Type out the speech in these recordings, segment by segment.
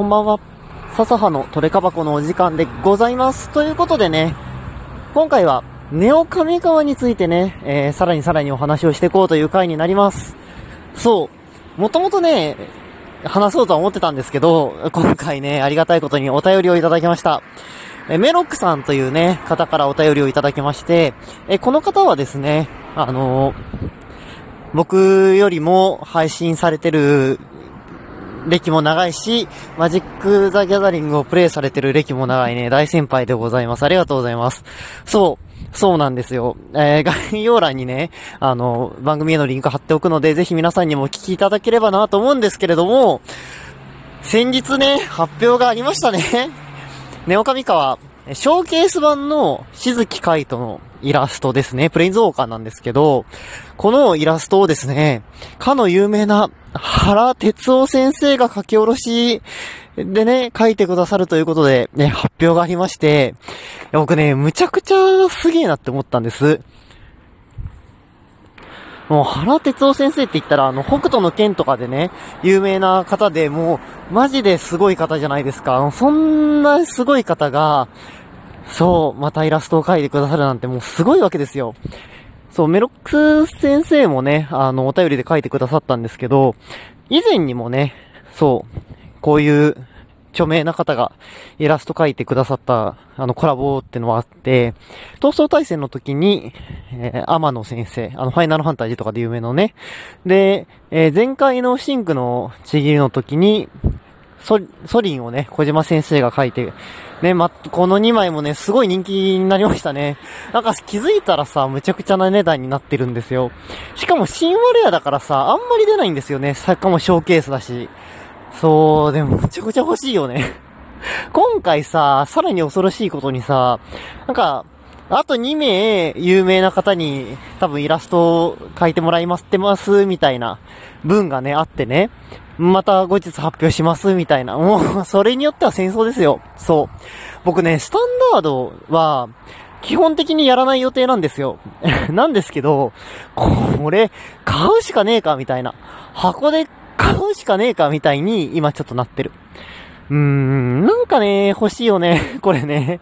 こんばんは。笹葉のトレカ箱のお時間でございます。ということでね、今回は、ネオ上川についてね、えー、さらにさらにお話をしていこうという回になります。そう。もともとね、話そうとは思ってたんですけど、今回ね、ありがたいことにお便りをいただきました。えメロックさんというね、方からお便りをいただきまして、えこの方はですね、あのー僕よりも配信されてる歴も長いし、マジック・ザ・ギャザリングをプレイされてる歴も長いね、大先輩でございます。ありがとうございます。そう、そうなんですよ。えー、概要欄にね、あの、番組へのリンク貼っておくので、ぜひ皆さんにもお聞きいただければなと思うんですけれども、先日ね、発表がありましたね。ネオカミカは、ショーケース版のしずきカイトのイラストですね。プレインズウォーカーなんですけど、このイラストをですね、かの有名な原哲夫先生が書き下ろしでね、書いてくださるということで、ね、発表がありまして、僕ね、むちゃくちゃすげえなって思ったんです。もう原哲夫先生って言ったら、あの、北斗の剣とかでね、有名な方で、もう、マジですごい方じゃないですか。そんなすごい方が、そう、またイラストを描いてくださるなんてもうすごいわけですよ。そう、メロックス先生もね、あの、お便りで書いてくださったんですけど、以前にもね、そう、こういう著名な方がイラスト描いてくださった、あの、コラボってのはあって、闘争対戦の時に、えー、天野先生、あの、ファイナルファンタジーとかで有名のね、で、えー前回のシンクのちぎりの時に、ソソリンをね、小島先生が書いて、ね、ま、この2枚もね、すごい人気になりましたね。なんか気づいたらさ、むちゃくちゃな値段になってるんですよ。しかも新ワレアだからさ、あんまり出ないんですよね。さっかもショーケースだし。そう、でもむちゃくちゃ欲しいよね。今回さ、さらに恐ろしいことにさ、なんか、あと2名有名な方に多分イラストを描いてもらいますってますみたいな文がね、あってね。また後日発表しますみたいな。もう、それによっては戦争ですよ。そう。僕ね、スタンダードは、基本的にやらない予定なんですよ。なんですけど、これ、買うしかねえかみたいな。箱で買うしかねえかみたいに、今ちょっとなってる。うーん、なんかね、欲しいよね。これね。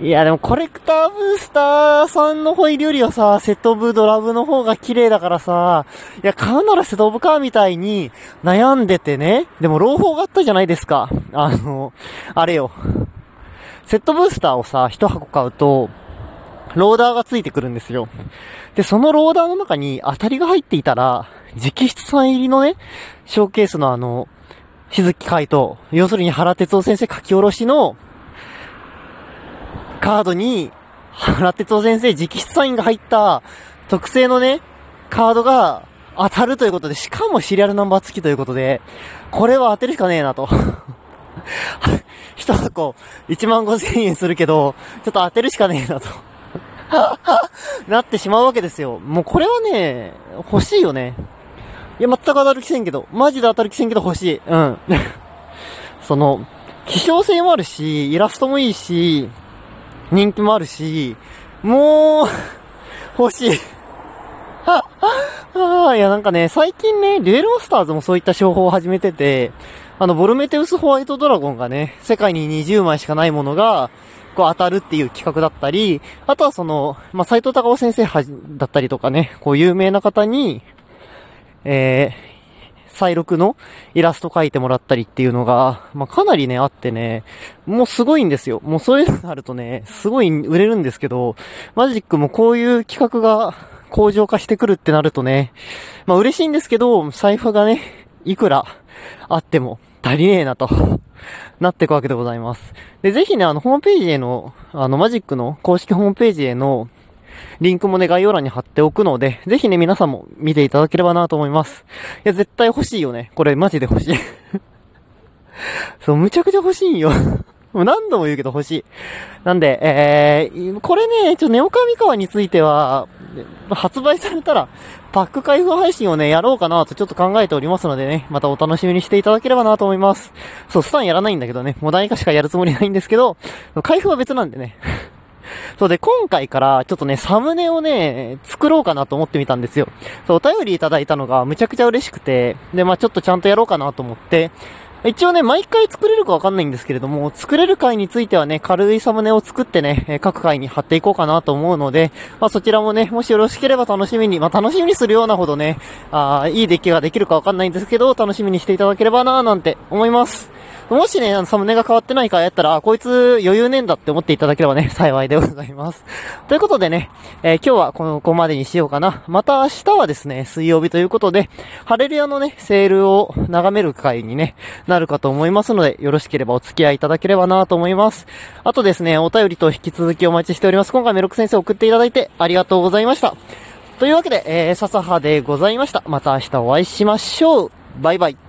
いや、でもコレクターブースターさんのホイールよりはさ、セットオブドラブの方が綺麗だからさ、いや、買うならセットオブカーみたいに悩んでてね。でも朗報があったじゃないですか。あの、あれよ。セットブースターをさ、一箱買うと、ローダーがついてくるんですよ。で、そのローダーの中に当たりが入っていたら、直筆さん入りのね、ショーケースのあの、しずき海斗、要するに原哲夫先生書き下ろしの、カードに、原哲夫先生直筆サインが入った特製のね、カードが当たるということで、しかもシリアルナンバー付きということで、これは当てるしかねえなと。一箱1万5千円するけど、ちょっと当てるしかねえなと。なってしまうわけですよ。もうこれはね、欲しいよね。いや、全く当たる気せんけど、マジで当たる気せんけど欲しい。うん。その、希少性もあるし、イラストもいいし、人気もあるし、もう、欲しい。ああ、いやなんかね、最近ね、デュエルマスターズもそういった商法を始めてて、あの、ボルメテウスホワイトドラゴンがね、世界に20枚しかないものが、こう当たるっていう企画だったり、あとはその、まあ、斎藤隆夫先生はじだったりとかね、こう有名な方に、えー、再録のイラスト描いてもらったりっていうのが、まあ、かなりね、あってね、もうすごいんですよ。もうそういうのがあるとね、すごい売れるんですけど、マジックもこういう企画が向上化してくるってなるとね、まあ嬉しいんですけど、財布がね、いくらあっても足りねえなと。なっていくわけでございます。で、ぜひね、あの、ホームページへの、あの、マジックの公式ホームページへの、リンクもね、概要欄に貼っておくので、ぜひね、皆さんも見ていただければなと思います。いや、絶対欲しいよね。これ、マジで欲しい。そう、むちゃくちゃ欲しいよ。もう何度も言うけど欲しい。なんで、えー、これね、ちょ、ネオカミカワについては、発売されたら、パック開封配信をね、やろうかなとちょっと考えておりますのでね、またお楽しみにしていただければなと思います。そう、スタンやらないんだけどね、モダン以下しかやるつもりないんですけど、開封は別なんでね。そうで、今回からちょっとね、サムネをね、作ろうかなと思ってみたんですよ。そう、お便りいただいたのがむちゃくちゃ嬉しくて、で、まあちょっとちゃんとやろうかなと思って、一応ね、毎回作れるかわかんないんですけれども、作れる回についてはね、軽いサムネを作ってね、各回に貼っていこうかなと思うので、まあそちらもね、もしよろしければ楽しみに、まあ楽しみにするようなほどね、あいいデッキができるかわかんないんですけど、楽しみにしていただければなーなんて思います。もしね、あのサムネが変わってないからやったら、こいつ余裕ねえんだって思っていただければね、幸いでございます。ということでね、えー、今日はこのこまでにしようかな。また明日はですね、水曜日ということで、ハレルヤのね、セールを眺める会にね、なるかと思いますので、よろしければお付き合いいただければなと思います。あとですね、お便りと引き続きお待ちしております。今回メロク先生送っていただいてありがとうございました。というわけで、えー、笹葉でございました。また明日お会いしましょう。バイバイ。